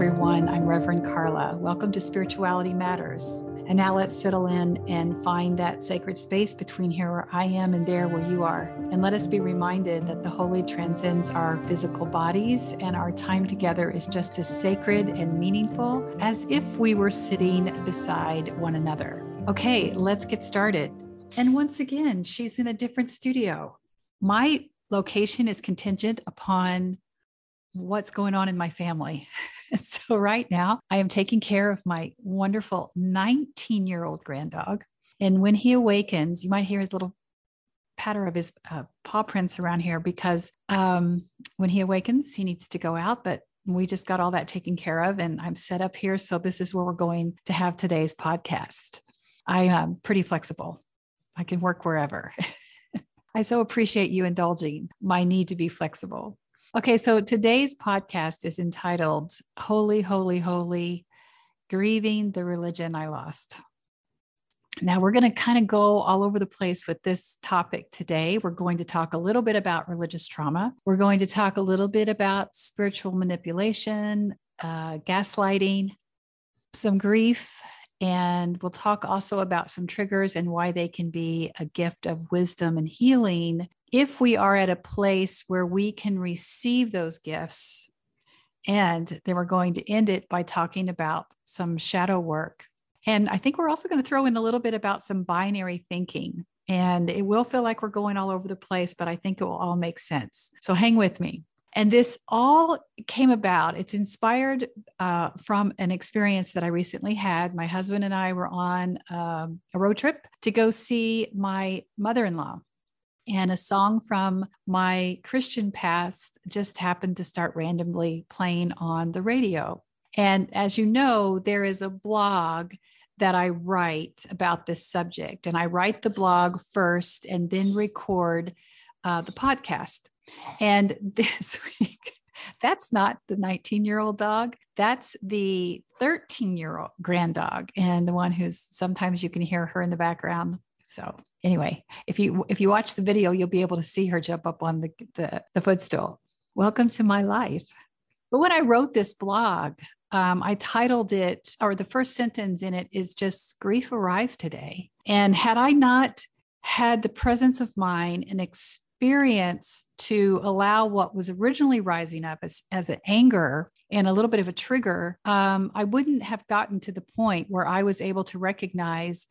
everyone. I'm Reverend Carla. Welcome to Spirituality Matters. And now let's settle in and find that sacred space between here where I am and there where you are. And let us be reminded that the holy transcends our physical bodies and our time together is just as sacred and meaningful as if we were sitting beside one another. Okay, let's get started. And once again, she's in a different studio. My location is contingent upon what's going on in my family. And so right now, I am taking care of my wonderful 19 year old grand dog. And when he awakens, you might hear his little patter of his uh, paw prints around here because um, when he awakens, he needs to go out. But we just got all that taken care of, and I'm set up here. So this is where we're going to have today's podcast. I am pretty flexible. I can work wherever. I so appreciate you indulging my need to be flexible. Okay, so today's podcast is entitled Holy, Holy, Holy Grieving the Religion I Lost. Now, we're going to kind of go all over the place with this topic today. We're going to talk a little bit about religious trauma. We're going to talk a little bit about spiritual manipulation, uh, gaslighting, some grief, and we'll talk also about some triggers and why they can be a gift of wisdom and healing if we are at a place where we can receive those gifts, and then we're going to end it by talking about some shadow work. And I think we're also going to throw in a little bit about some binary thinking. And it will feel like we're going all over the place, but I think it will all make sense. So hang with me. And this all came about, it's inspired uh, from an experience that I recently had. My husband and I were on um, a road trip to go see my mother in law and a song from my Christian past just happened to start randomly playing on the radio. And as you know, there is a blog that I write about this subject, and I write the blog first and then record uh, the podcast. And this week, that's not the 19 year old dog. That's the 13 year old grand dog, and the one who's sometimes you can hear her in the background. So anyway, if you if you watch the video, you'll be able to see her jump up on the, the, the footstool. Welcome to my life. But when I wrote this blog, um, I titled it, or the first sentence in it is just grief arrived today. And had I not had the presence of mind and experience to allow what was originally rising up as, as an anger and a little bit of a trigger, um, I wouldn't have gotten to the point where I was able to recognize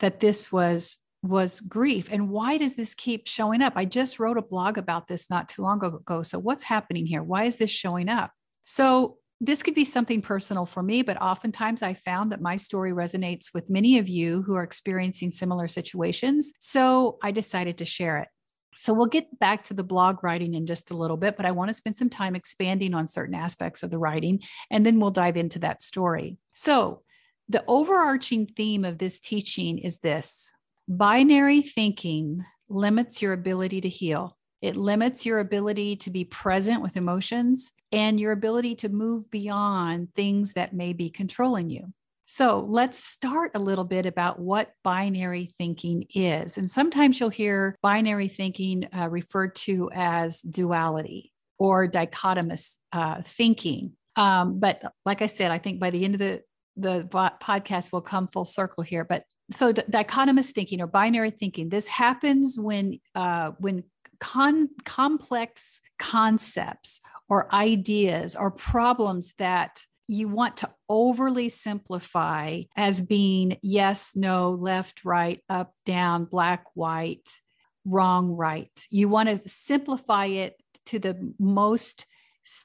that this was was grief. And why does this keep showing up? I just wrote a blog about this not too long ago. So, what's happening here? Why is this showing up? So, this could be something personal for me, but oftentimes I found that my story resonates with many of you who are experiencing similar situations. So, I decided to share it. So, we'll get back to the blog writing in just a little bit, but I want to spend some time expanding on certain aspects of the writing, and then we'll dive into that story. So, the overarching theme of this teaching is this Binary thinking limits your ability to heal. It limits your ability to be present with emotions and your ability to move beyond things that may be controlling you. So let's start a little bit about what binary thinking is. And sometimes you'll hear binary thinking uh, referred to as duality or dichotomous uh, thinking. Um, but like I said, I think by the end of the the podcast will come full circle here. But so dichotomous thinking or binary thinking this happens when uh, when con- complex concepts or ideas or problems that you want to overly simplify as being yes no left right up down black white wrong right. You want to simplify it to the most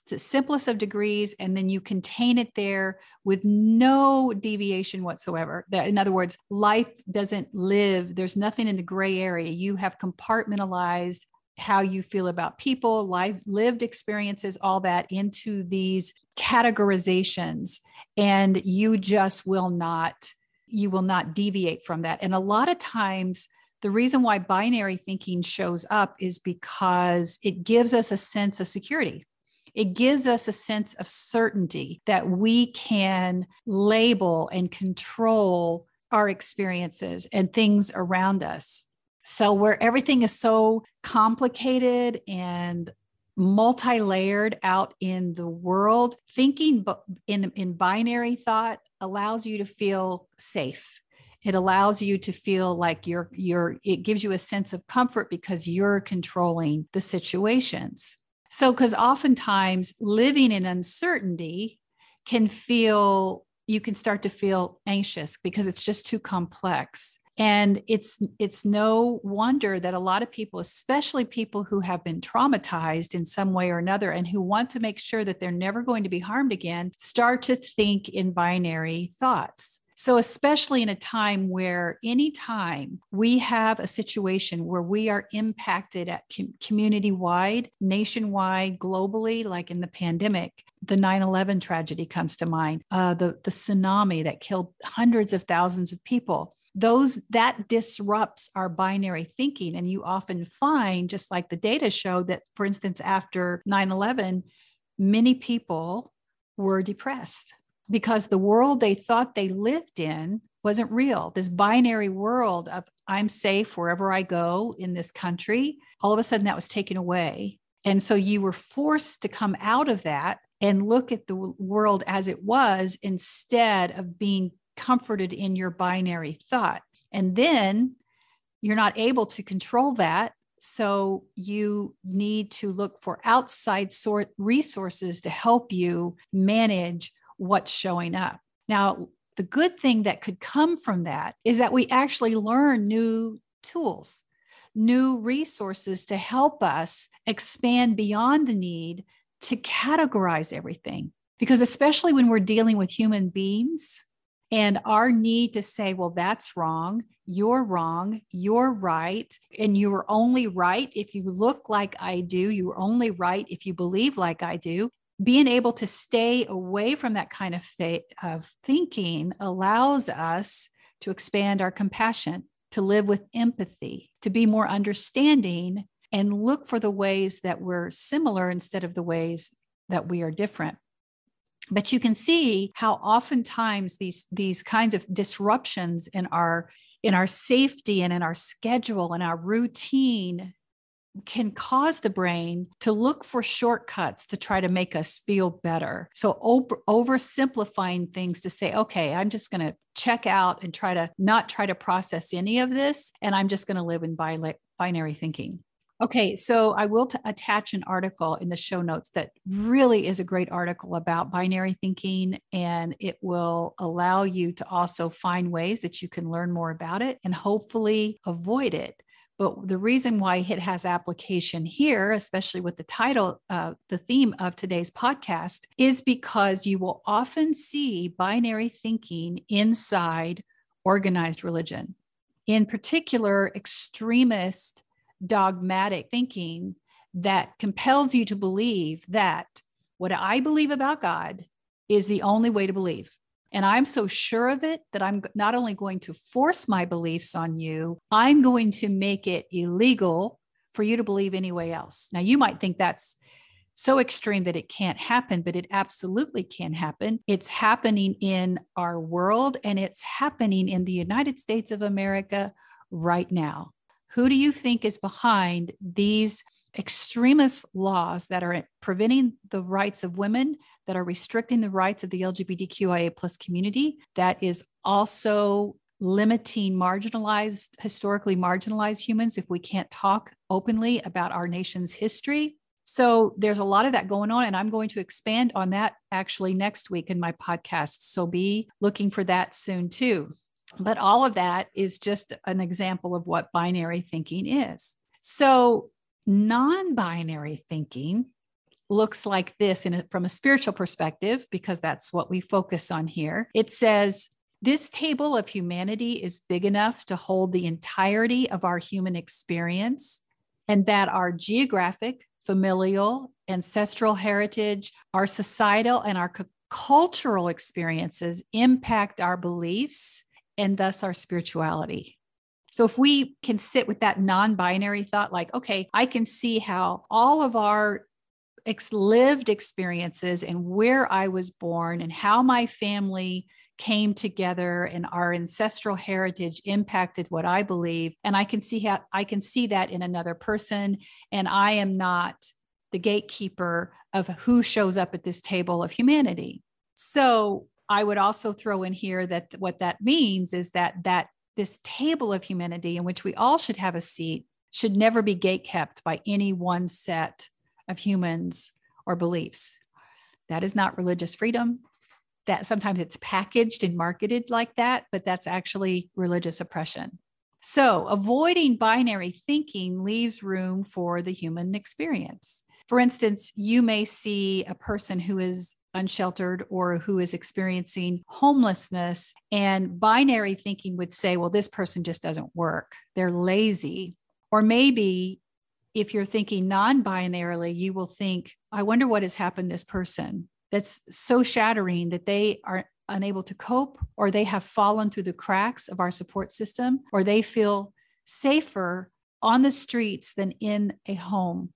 the simplest of degrees and then you contain it there with no deviation whatsoever. In other words life doesn't live there's nothing in the gray area. You have compartmentalized how you feel about people life lived experiences all that into these categorizations and you just will not you will not deviate from that. And a lot of times the reason why binary thinking shows up is because it gives us a sense of security it gives us a sense of certainty that we can label and control our experiences and things around us. So, where everything is so complicated and multi-layered out in the world thinking in in binary thought allows you to feel safe it allows you to feel like you're you're it gives you a sense of comfort because you're controlling the situations so because oftentimes living in uncertainty can feel you can start to feel anxious because it's just too complex. And it's it's no wonder that a lot of people especially people who have been traumatized in some way or another and who want to make sure that they're never going to be harmed again start to think in binary thoughts so, especially in a time where anytime we have a situation where we are impacted at com- community wide, nationwide, globally, like in the pandemic, the 9-11 tragedy comes to mind, uh, the, the tsunami that killed hundreds of thousands of people. Those that disrupts our binary thinking and you often find just like the data show that for instance after 9-11 many people were depressed because the world they thought they lived in wasn't real this binary world of i'm safe wherever i go in this country all of a sudden that was taken away and so you were forced to come out of that and look at the world as it was instead of being comforted in your binary thought. And then you're not able to control that. So you need to look for outside sort resources to help you manage what's showing up. Now, the good thing that could come from that is that we actually learn new tools, new resources to help us expand beyond the need to categorize everything. Because especially when we're dealing with human beings, and our need to say, well, that's wrong, you're wrong, you're right, and you are only right if you look like I do, you're only right if you believe like I do. Being able to stay away from that kind of, th- of thinking allows us to expand our compassion, to live with empathy, to be more understanding, and look for the ways that we're similar instead of the ways that we are different. But you can see how oftentimes these these kinds of disruptions in our in our safety and in our schedule and our routine can cause the brain to look for shortcuts to try to make us feel better. So over, oversimplifying things to say, okay, I'm just going to check out and try to not try to process any of this, and I'm just going to live in binary thinking. Okay, so I will t- attach an article in the show notes that really is a great article about binary thinking, and it will allow you to also find ways that you can learn more about it and hopefully avoid it. But the reason why it has application here, especially with the title, uh, the theme of today's podcast, is because you will often see binary thinking inside organized religion. In particular, extremist dogmatic thinking that compels you to believe that what I believe about God is the only way to believe. And I'm so sure of it that I'm not only going to force my beliefs on you, I'm going to make it illegal for you to believe any way else. Now, you might think that's so extreme that it can't happen, but it absolutely can happen. It's happening in our world and it's happening in the United States of America right now. Who do you think is behind these extremist laws that are preventing the rights of women, that are restricting the rights of the LGBTQIA plus community, that is also limiting marginalized, historically marginalized humans if we can't talk openly about our nation's history? So there's a lot of that going on, and I'm going to expand on that actually next week in my podcast. So be looking for that soon too. But all of that is just an example of what binary thinking is. So, non binary thinking looks like this in a, from a spiritual perspective, because that's what we focus on here. It says, this table of humanity is big enough to hold the entirety of our human experience, and that our geographic, familial, ancestral heritage, our societal, and our cultural experiences impact our beliefs and thus our spirituality. So if we can sit with that non binary thought, like, okay, I can see how all of our ex- lived experiences and where I was born and how my family came together and our ancestral heritage impacted what I believe and I can see how I can see that in another person and I am not the gatekeeper of who shows up at this table of humanity. So I would also throw in here that what that means is that that this table of humanity in which we all should have a seat should never be gate kept by any one set of humans or beliefs. That is not religious freedom. That sometimes it's packaged and marketed like that, but that's actually religious oppression. So, avoiding binary thinking leaves room for the human experience. For instance, you may see a person who is unsheltered or who is experiencing homelessness, and binary thinking would say, well, this person just doesn't work. They're lazy. Or maybe if you're thinking non binarily, you will think, I wonder what has happened to this person that's so shattering that they are unable to cope or they have fallen through the cracks of our support system or they feel safer on the streets than in a home.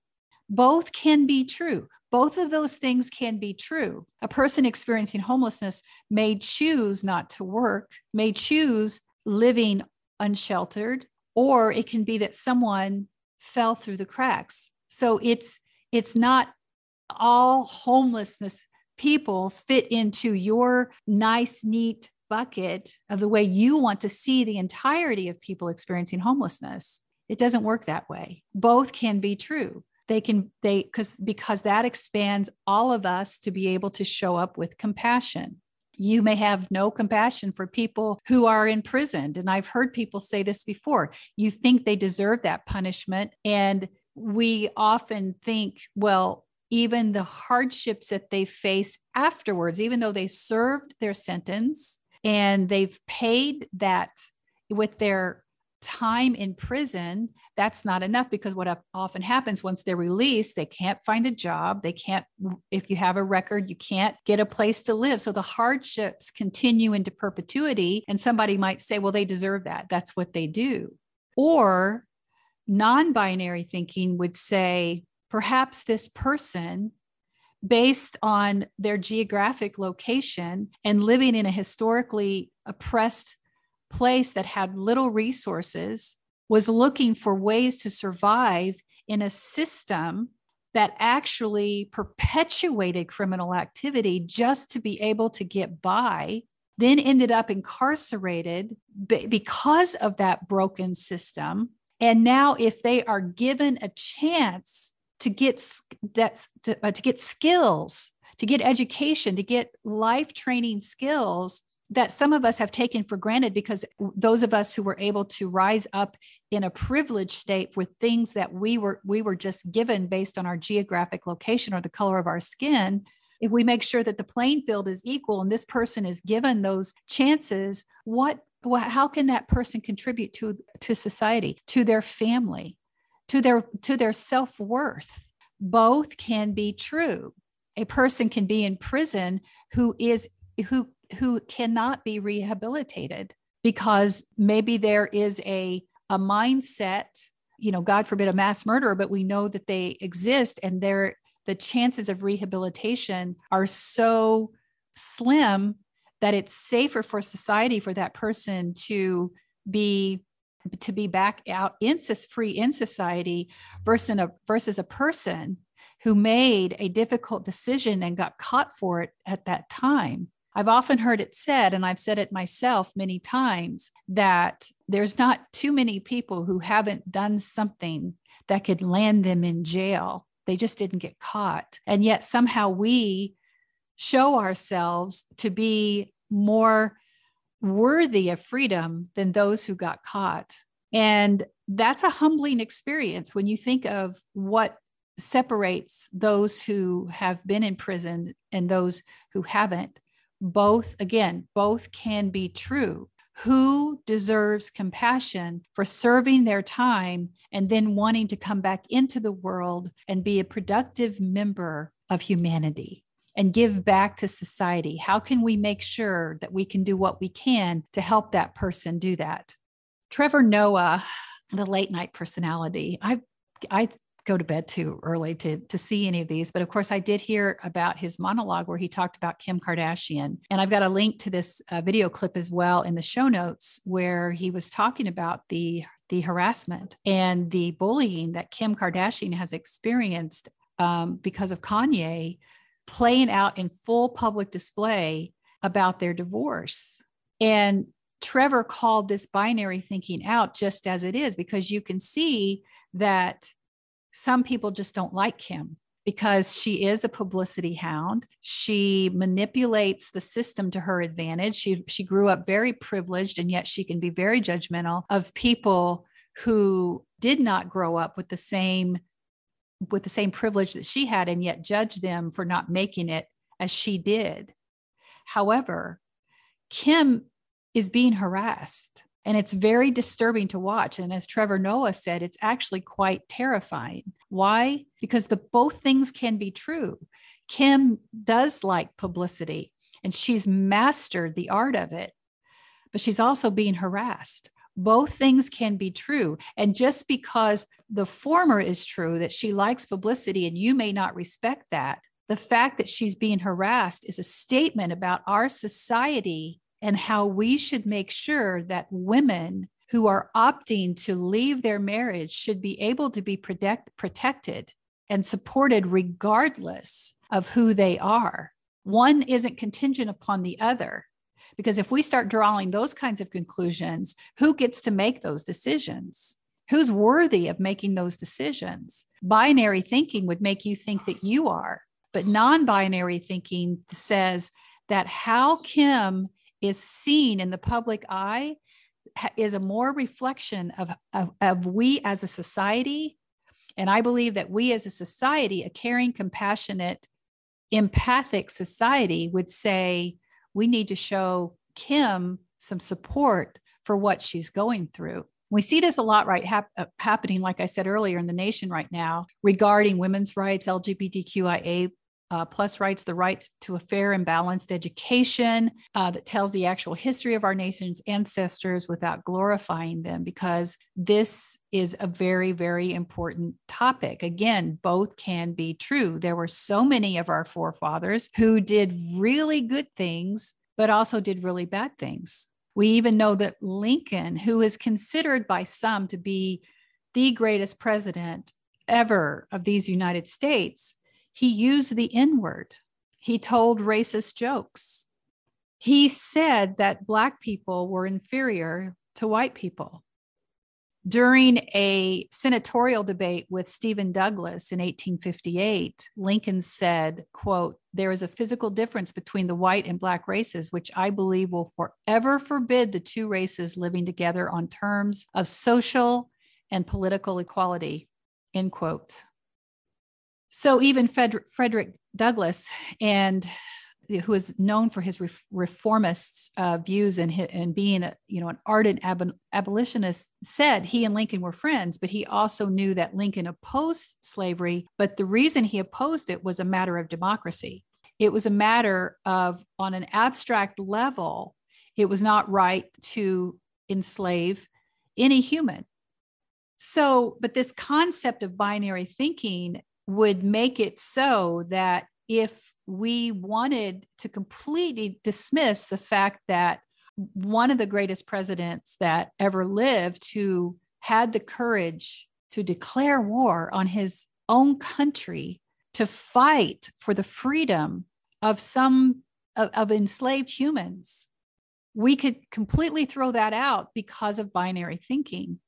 Both can be true. Both of those things can be true. A person experiencing homelessness may choose not to work, may choose living unsheltered, or it can be that someone fell through the cracks. So it's it's not all homelessness people fit into your nice, neat bucket of the way you want to see the entirety of people experiencing homelessness. It doesn't work that way. Both can be true. They can, they, because, because that expands all of us to be able to show up with compassion. You may have no compassion for people who are imprisoned. And I've heard people say this before. You think they deserve that punishment. And we often think, well, even the hardships that they face afterwards, even though they served their sentence and they've paid that with their time in prison, that's not enough because what often happens once they're released, they can't find a job. They can't, if you have a record, you can't get a place to live. So the hardships continue into perpetuity. And somebody might say, well, they deserve that. That's what they do. Or non binary thinking would say, perhaps this person based on their geographic location and living in a historically oppressed place that had little resources was looking for ways to survive in a system that actually perpetuated criminal activity just to be able to get by, then ended up incarcerated because of that broken system. And now, if they are given a chance to get to, uh, to get skills to get education to get life training skills that some of us have taken for granted because those of us who were able to rise up in a privileged state with things that we were we were just given based on our geographic location or the color of our skin if we make sure that the playing field is equal and this person is given those chances what how can that person contribute to to society to their family to their to their self-worth? Both can be true. A person can be in prison who is who who cannot be rehabilitated because maybe there is a a mindset you know god forbid a mass murderer but we know that they exist and they're the chances of rehabilitation are so slim that it's safer for society for that person to be to be back out in free in society versus a versus a person who made a difficult decision and got caught for it at that time. I've often heard it said, and I've said it myself many times, that there's not too many people who haven't done something that could land them in jail. They just didn't get caught. And yet somehow we show ourselves to be more worthy of freedom than those who got caught. And that's a humbling experience when you think of what separates those who have been in prison and those who haven't. Both, again, both can be true. Who deserves compassion for serving their time and then wanting to come back into the world and be a productive member of humanity? and give back to society? How can we make sure that we can do what we can to help that person do that? Trevor Noah, the late night personality, I I go to bed too early to to see any of these but of course i did hear about his monologue where he talked about kim kardashian and i've got a link to this uh, video clip as well in the show notes where he was talking about the the harassment and the bullying that kim kardashian has experienced um, because of Kanye playing out in full public display about their divorce. And Trevor called this binary thinking out just as it is, because you can see that some people just don't like Kim because she is a publicity hound. She manipulates the system to her advantage. She she grew up very privileged and yet she can be very judgmental of people who did not grow up with the same with the same privilege that she had and yet judge them for not making it as she did. However, Kim is being harassed and it's very disturbing to watch. And as Trevor Noah said, it's actually quite terrifying. Why? Because the both things can be true. Kim does like publicity and she's mastered the art of it, but she's also being harassed. Both things can be true. And just because the former is true, that she likes publicity and you may not respect that, the fact that she's being harassed is a statement about our society and how we should make sure that women who are opting to leave their marriage should be able to be protect, protected and supported regardless of who they are. One isn't contingent upon the other. Because if we start drawing those kinds of conclusions, who gets to make those decisions? Who's worthy of making those decisions? Binary thinking would make you think that you are, but non binary thinking says that how Kim is seen in the public eye is a more reflection of, of, of we as a society. And I believe that we as a society, a caring, compassionate, empathic society, would say we need to show Kim some support for what she's going through. We see this a lot, right, hap- uh, happening, like I said earlier, in the nation right now regarding women's rights, LGBTQIA uh, plus rights, the right to a fair and balanced education uh, that tells the actual history of our nation's ancestors without glorifying them, because this is a very, very important topic. Again, both can be true. There were so many of our forefathers who did really good things, but also did really bad things. We even know that Lincoln, who is considered by some to be the greatest president ever of these United States, he used the N word. He told racist jokes. He said that Black people were inferior to white people. During a senatorial debate with Stephen Douglas in 1858, Lincoln said, quote, there is a physical difference between the white and black races, which I believe will forever forbid the two races living together on terms of social and political equality, end quote. So even Frederick Douglass, and who is known for his reformist uh, views and, and being a, you know an ardent ab- abolitionist, said he and Lincoln were friends, but he also knew that Lincoln opposed slavery. But the reason he opposed it was a matter of democracy. It was a matter of, on an abstract level, it was not right to enslave any human. So, but this concept of binary thinking would make it so that if we wanted to completely dismiss the fact that one of the greatest presidents that ever lived who had the courage to declare war on his own country to fight for the freedom of some of, of, enslaved humans we could completely throw that out because of binary thinking.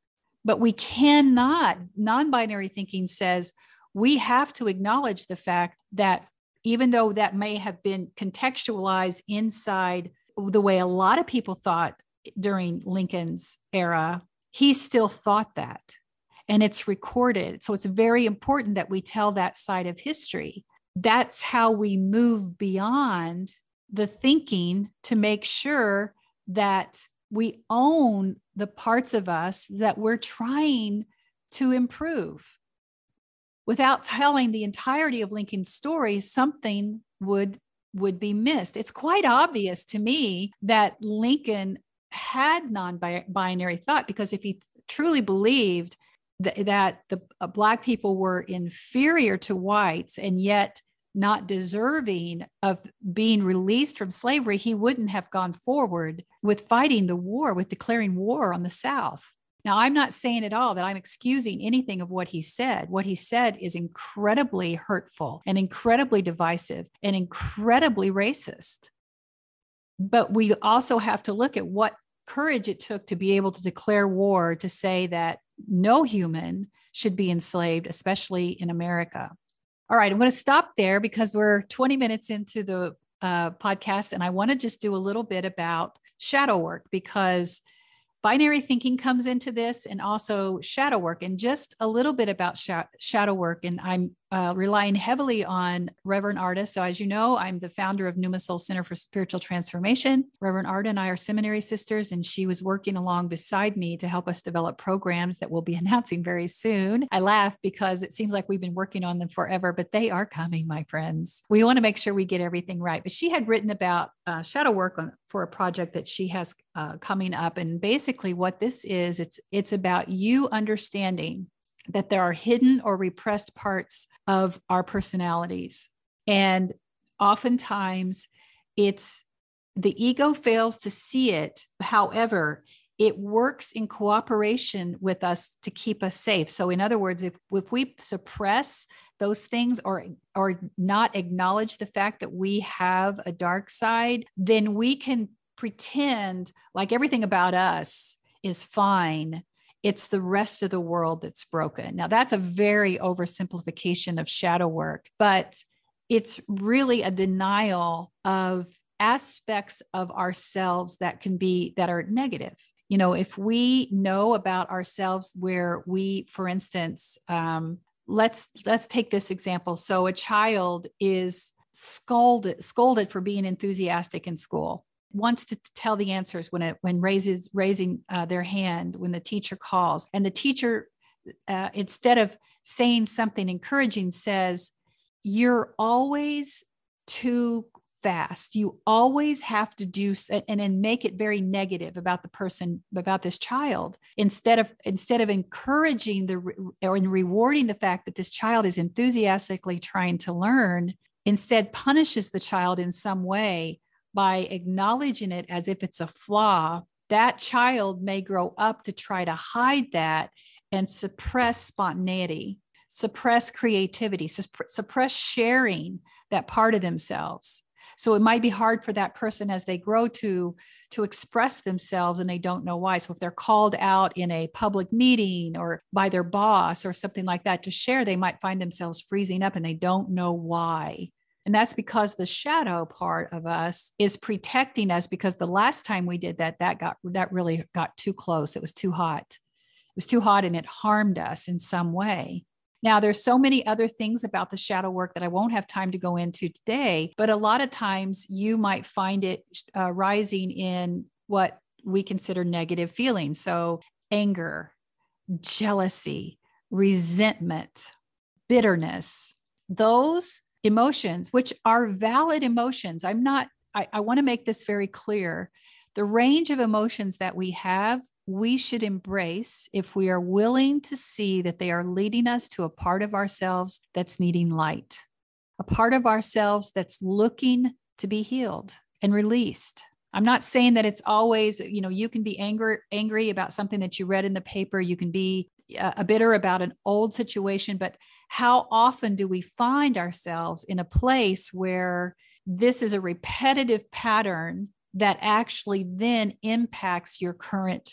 But we cannot non-binary thinking says we have to acknowledge the fact that even though that may have been contextualized inside the way a lot of people thought during Lincoln's era, he still thought that. And it's recorded. So it's very important that we tell that side of history. That's how we move beyond the thinking to make sure that we own the parts of us that we're trying to improve without telling the entirety of Lincoln's story, something would would be missed. It's quite obvious to me that Lincoln had non-binary thought because if he truly believed that, that the uh, black people were inferior to whites and yet not deserving of being released from slavery, he wouldn't have gone forward with fighting the war, with declaring war on the South. Now, I'm not saying at all that I'm excusing anything of what he said. What he said is incredibly hurtful and incredibly divisive and incredibly racist. But we also have to look at what courage it took to be able to declare war to say that no human should be enslaved, especially in America. All right, I'm going to stop there because we're 20 minutes into the uh, podcast, and I want to just do a little bit about shadow work because binary thinking comes into this and also shadow work and just a little bit about sh- shadow work. And i'm uh, relying heavily on reverend arda. So as you know i'm the founder of pneuma soul center for spiritual transformation. Reverend arda and i are seminary sisters and she was working along beside me to help us develop programs that we'll be announcing very soon. I laugh because it seems like we've been working on them forever but they are coming my friends. We want to make sure we get everything right. But she had written about uh, shadow work on for a project that she has uh, coming up. And basically what this is it's it's about you understanding that there are hidden or repressed parts of our personalities. And oftentimes it's the ego fails to see it. However it works in cooperation with us to keep us safe. So in other words if if we suppress those things or or not acknowledge the fact that we have a dark side then we can pretend like everything about us is fine it's the rest of the world that's broken. Now that's a very oversimplification of shadow work but it's really a denial of aspects of ourselves that can be that are negative. You know if we know about ourselves where we for instance um, let's let's take this example. So a child is scolded scolded for being enthusiastic in school wants to tell the answers when it when raises raising uh, their hand when the teacher calls. And the teacher uh, instead of saying something encouraging says you're always too fast. You always have to do and then make it very negative about the person about this child. Instead of instead of encouraging the or in rewarding the fact that this child is enthusiastically trying to learn instead punishes the child in some way by acknowledging it as if it's a flaw that child may grow up to try to hide that and suppress spontaneity suppress creativity suppress sharing that part of themselves so it might be hard for that person as they grow to to express themselves and they don't know why. So if they're called out in a public meeting or by their boss or something like that to share, they might find themselves freezing up and they don't know why. And that's because the shadow part of us is protecting us because the last time we did that, that got that really got too close. It was too hot. It was too hot and it harmed us in some way. Now, there's so many other things about the shadow work that I won't have time to go into today, but a lot of times you might find it uh, rising in what we consider negative feelings. So, anger, jealousy, resentment, bitterness, those emotions, which are valid emotions. I'm not, I, I want to make this very clear. The range of emotions that we have we should embrace if we are willing to see that they are leading us to a part of ourselves that's needing light, a part of ourselves that's looking to be healed and released. I'm not saying that it's always, you know, you can be angry angry about something that you read in the paper, you can be uh, a bitter about an old situation, but how often do we find ourselves in a place where this is a repetitive pattern that actually then impacts your current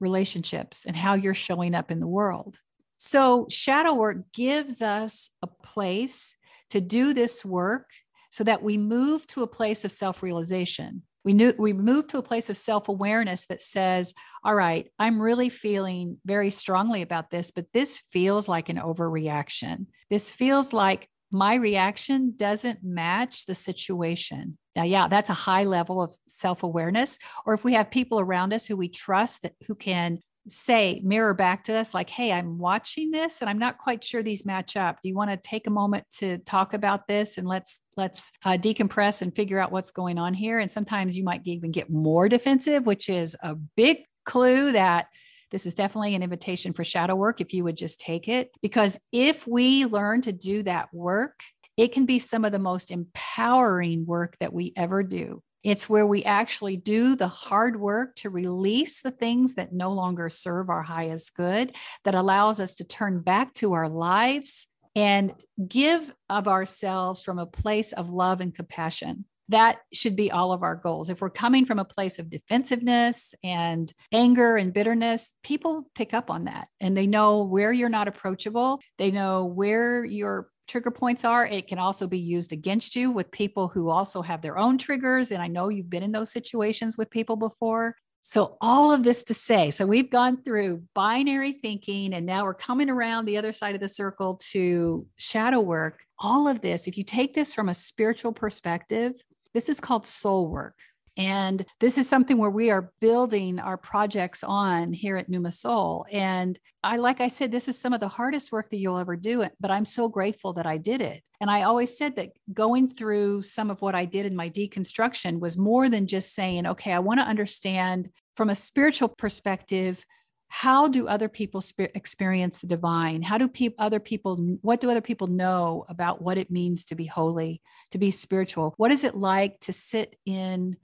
relationships and how you're showing up in the world. So, shadow work gives us a place to do this work so that we move to a place of self realization. We, knew, we move to a place of self awareness that says, All right, I'm really feeling very strongly about this, but this feels like an overreaction. This feels like my reaction doesn't match the situation. Now, yeah, that's a high level of self awareness. Or if we have people around us who we trust that who can say, mirror back to us, like, hey, I'm watching this and I'm not quite sure these match up. Do you want to take a moment to talk about this and let's let's uh, decompress and figure out what's going on here? And sometimes you might even get more defensive, which is a big clue that this is definitely an invitation for shadow work if you would just take it. Because if we learn to do that work, it can be some of the most empowering work that we ever do. It's where we actually do the hard work to release the things that no longer serve our highest good, that allows us to turn back to our lives and give of ourselves from a place of love and compassion that should be all of our goals. If we're coming from a place of defensiveness and anger and bitterness, people pick up on that and they know where you're not approachable. They know where your trigger points are. It can also be used against you with people who also have their own triggers. And I know you've been in those situations with people before. So, all of this to say, so we've gone through binary thinking and now we're coming around the other side of the circle to shadow work. All of this, if you take this from a spiritual perspective, this is called soul work. And this is something where we are building our projects on here at Pneuma Soul. And I, like I said, this is some of the hardest work that you'll ever do but I'm so grateful that I did it. And I always said that going through some of what I did in my deconstruction was more than just saying, okay, I want to understand from a spiritual perspective how do other people experience the divine how do pe- other people what do other people know about what it means to be holy to be spiritual what is it like to sit in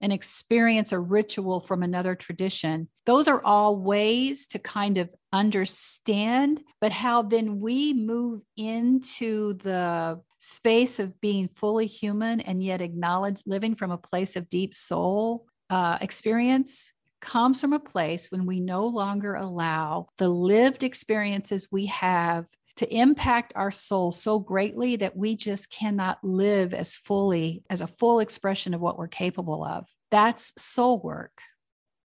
an experience a ritual from another tradition. Those are all ways to kind of understand but how then we move into the space of being fully human and yet acknowledge living from a place of deep soul uh, experience comes from a place when we no longer allow the lived experiences we have to impact our soul so greatly that we just cannot live as fully as a full expression of what we're capable of. That's soul work.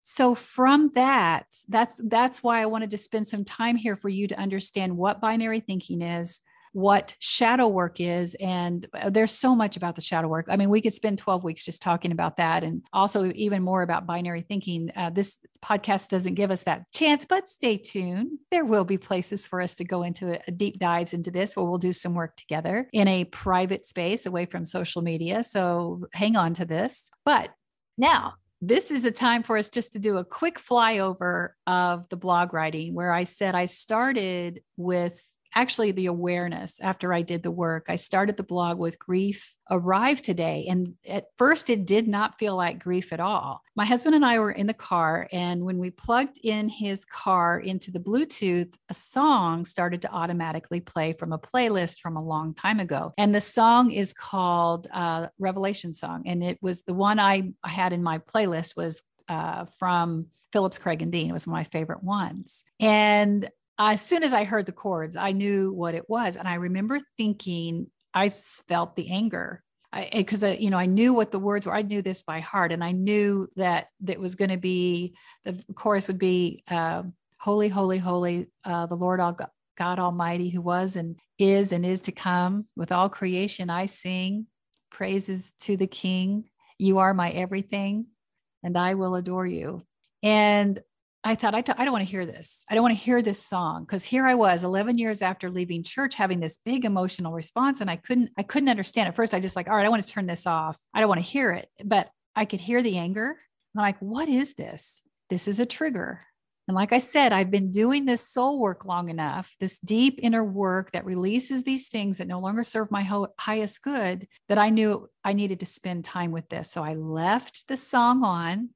So from that that's that's why i wanted to spend some time here for you to understand what binary thinking is what shadow work is. And uh, there's so much about the shadow work. I mean, we could spend 12 weeks just talking about that and also even more about binary thinking. Uh, this podcast doesn't give us that chance, but stay tuned. There will be places for us to go into a, a deep dives into this where we'll do some work together in a private space away from social media. So hang on to this. But now, this is a time for us just to do a quick flyover of the blog writing where I said I started with actually the awareness after I did the work. I started the blog with grief arrived today. And at first, it did not feel like grief at all. My husband and I were in the car, and when we plugged in his car into the Bluetooth, a song started to automatically play from a playlist from a long time ago. And the song is called uh, Revelation Song. And it was the one I had in my playlist was uh, from Phillips Craig and Dean. It was one of my favorite ones. And as soon as I heard the chords, I knew what it was. And I remember thinking, I felt the anger because you know I knew what the words were. I knew this by heart, and I knew that that was going to be the chorus would be uh, "Holy, holy, holy, uh, the Lord all God Almighty, who was and is and is to come. With all creation, I sing praises to the King. You are my everything, and I will adore you." And I thought, I t- I don't want to hear this. I don't want to hear this song because here I was 11 years after leaving church having this big emotional response and I couldn't, I couldn't understand at first. I just like, all right, I want to turn this off. I don't want to hear it, but I could hear the anger. I'm like, what is this? This is a trigger. And like I said, I've been doing this soul work long enough, this deep inner work that releases these things that no longer serve my ho- highest good, that I knew I needed to spend time with this. So I left the song on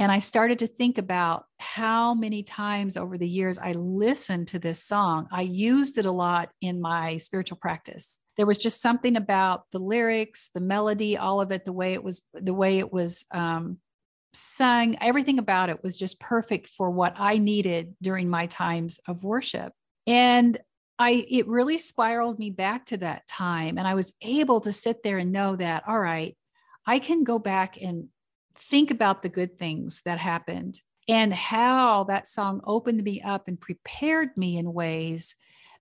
and I started to think about how many times over the years I listened to this song. I used it a lot in my spiritual practice. There was just something about the lyrics, the melody, all of it, the way it was, the way it was um, sung, everything about it was just perfect for what I needed during my times of worship. And I, it really spiraled me back to that time. And I was able to sit there and know that, all right, I can go back and think about the good things that happened and how that song opened me up and prepared me in ways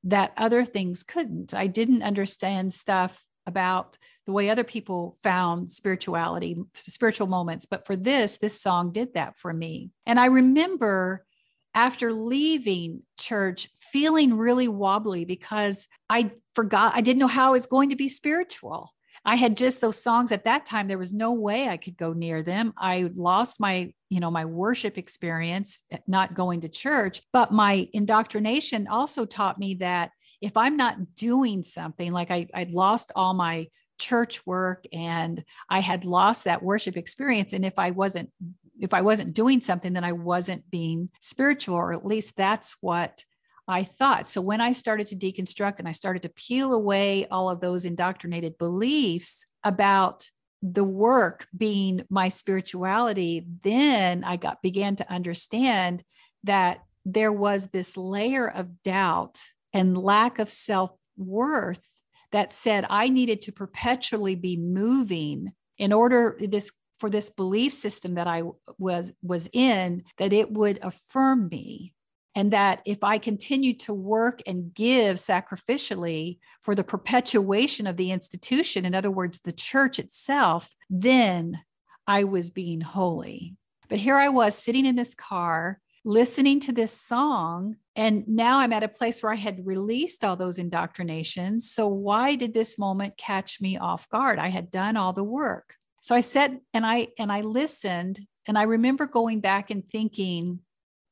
that other things couldn't. I didn't understand stuff about the way other people found spirituality, spiritual moments. But for this, this song did that for me. And I remember after leaving church feeling really wobbly because I forgot, I didn't know how I was going to be spiritual. I had just those songs at that time. There was no way I could go near them. I lost my, you know, my worship experience, eh, not going to church, but my indoctrination also taught me that if I'm not doing something, like I, I'd lost all my church work and I had lost that worship experience. And if I wasn't, if I wasn't doing something, then I wasn't being spiritual, or at least that's what I thought. So when I started to deconstruct and I started to peel away all of those indoctrinated beliefs about the work being my spirituality, then I got began to understand that there was this layer of doubt and lack of self-worth that said I needed to perpetually be moving in order this for this belief system that I was was in that it would affirm me and that if I continued to work and give sacrificially for the perpetuation of the institution, in other words, the church itself, then I was being holy. But here I was sitting in this car listening to this song. And now I'm at a place where I had released all those indoctrinations. So, why did this moment catch me off guard? I had done all the work. So I said, and I and I listened, and I remember going back and thinking,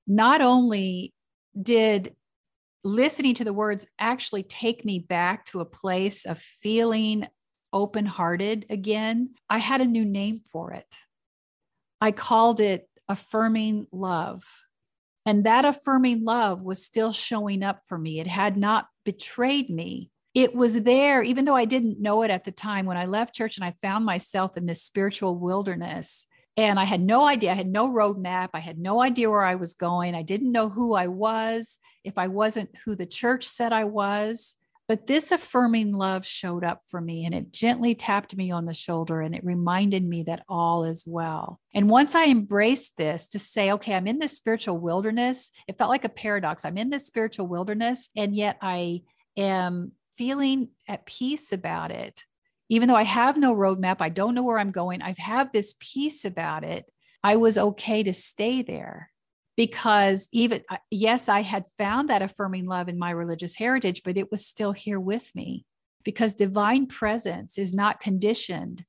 not only did listening to the words actually take me back to a place of feeling open hearted again, I had a new name for it. I called it affirming love. And that affirming love was still showing up for me. It had not betrayed me. It was there, even though I didn't know it at the time when I left church and I found myself in this spiritual wilderness. And I had no idea. I had no roadmap. I had no idea where I was going. I didn't know who I was, if I wasn't who the church said I was. But this affirming love showed up for me and it gently tapped me on the shoulder and it reminded me that all is well. And once I embraced this to say, okay, I'm in this spiritual wilderness, it felt like a paradox. I'm in this spiritual wilderness and yet I am feeling at peace about it. Even though I have no roadmap, I don't know where I'm going, I have this peace about it. I was okay to stay there because even yes i had found that affirming love in my religious heritage but it was still here with me because divine presence is not conditioned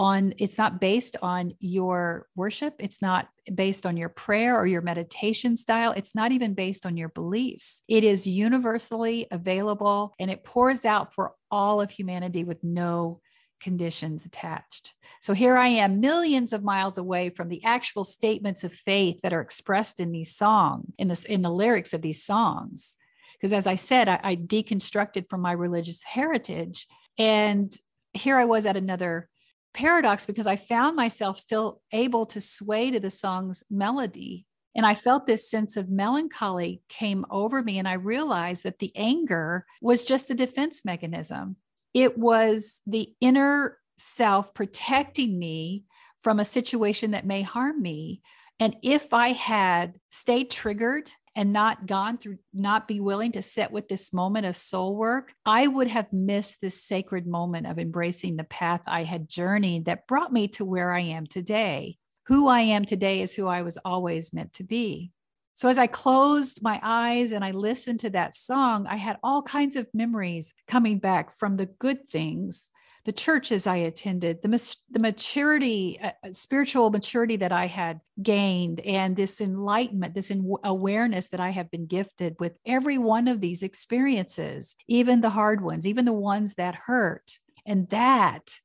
on it's not based on your worship it's not based on your prayer or your meditation style it's not even based on your beliefs it is universally available and it pours out for all of humanity with no conditions attached. So here I am, millions of miles away from the actual statements of faith that are expressed in these songs, in this in the lyrics of these songs. Because as I said, I, I deconstructed from my religious heritage. And here I was at another paradox because I found myself still able to sway to the song's melody. And I felt this sense of melancholy came over me. And I realized that the anger was just a defense mechanism it was the inner self protecting me from a situation that may harm me. And if I had stayed triggered and not gone through, not be willing to sit with this moment of soul work, I would have missed this sacred moment of embracing the path I had journeyed that brought me to where I am today. Who I am today is who I was always meant to be. So as I closed my eyes and I listened to that song, I had all kinds of memories coming back from the good things, the churches I attended, the, the maturity, uh, uh, spiritual maturity that I had gained, and this enlightenment, this in- awareness that I have been gifted with every one of these experiences, even the hard ones, even the ones that hurt. And that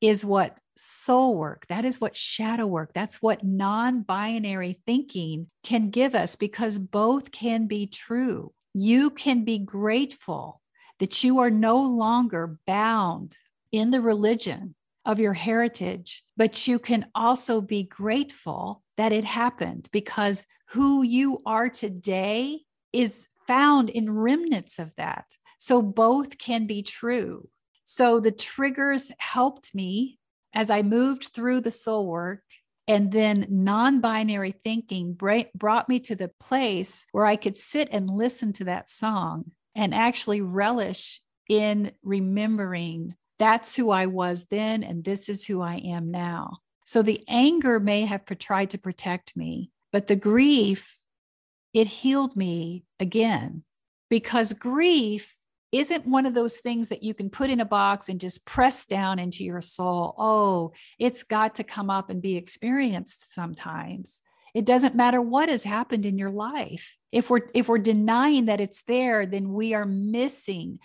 is what soul work. That is what shadow work, that's what non binary thinking can give us because both can be true. You can be grateful that you are no longer bound in the religion of your heritage, but you can also be grateful that it happened because who you are today is found in remnants of that. So both can be true. So the triggers helped me as I moved through the soul work and then non binary thinking brought me to the place where I could sit and listen to that song and actually relish in remembering that's who I was then and this is who I am now. So the anger may have tried to protect me, but the grief, it healed me again because grief isn't one of those things that you can put in a box and just press down into your soul. Oh, it's got to come up and be experienced sometimes. It doesn't matter what has happened in your life. If we're if we're denying that it's there, then we are missing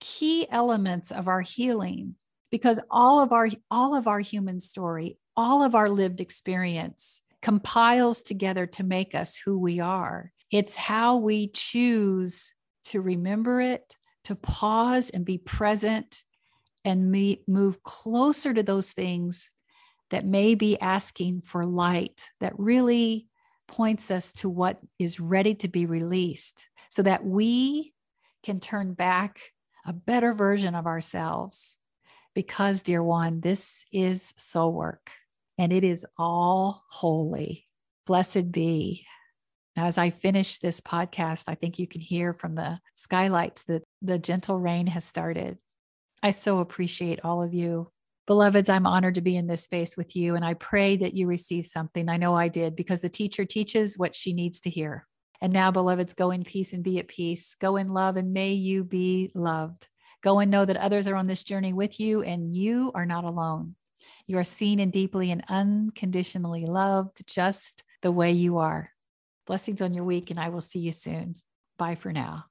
key elements of our healing because all of our all of our human story, all of our lived experience compiles together to make us who we are. It's how we choose to remember it, to pause and be present and meet, move closer to those things that may be asking for light that really points us to what is ready to be released so that we can turn back a better version of ourselves. Because, dear one, this is soul work and it is all holy. Blessed be. Now, as I finish this podcast, I think you can hear from the skylights that the gentle rain has started. I so appreciate all of you. Beloveds, I'm honored to be in this space with you, and I pray that you receive something. I know I did because the teacher teaches what she needs to hear. And now, beloveds, go in peace and be at peace. Go in love, and may you be loved. Go and know that others are on this journey with you, and you are not alone. You are seen and deeply and unconditionally loved just the way you are. Blessings on your week, and I will see you soon. Bye for now.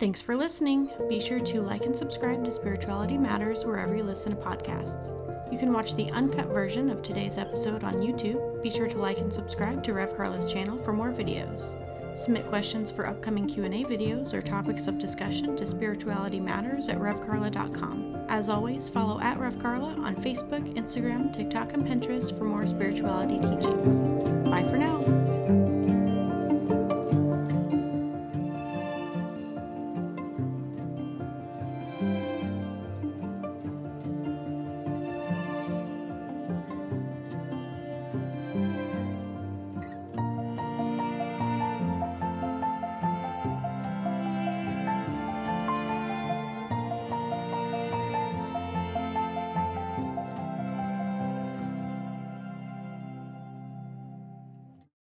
Thanks for listening. Be sure to like and subscribe to Spirituality Matters wherever you listen to podcasts. You can watch the uncut version of today's episode on YouTube. Be sure to like and subscribe to Rev Carla's channel for more videos. Submit questions for upcoming Q&A videos or topics of discussion to spiritualitymatters at revcarla.com. As always, follow at Rev Carla on Facebook, Instagram, TikTok, and Pinterest for more spirituality teachings. Bye for now.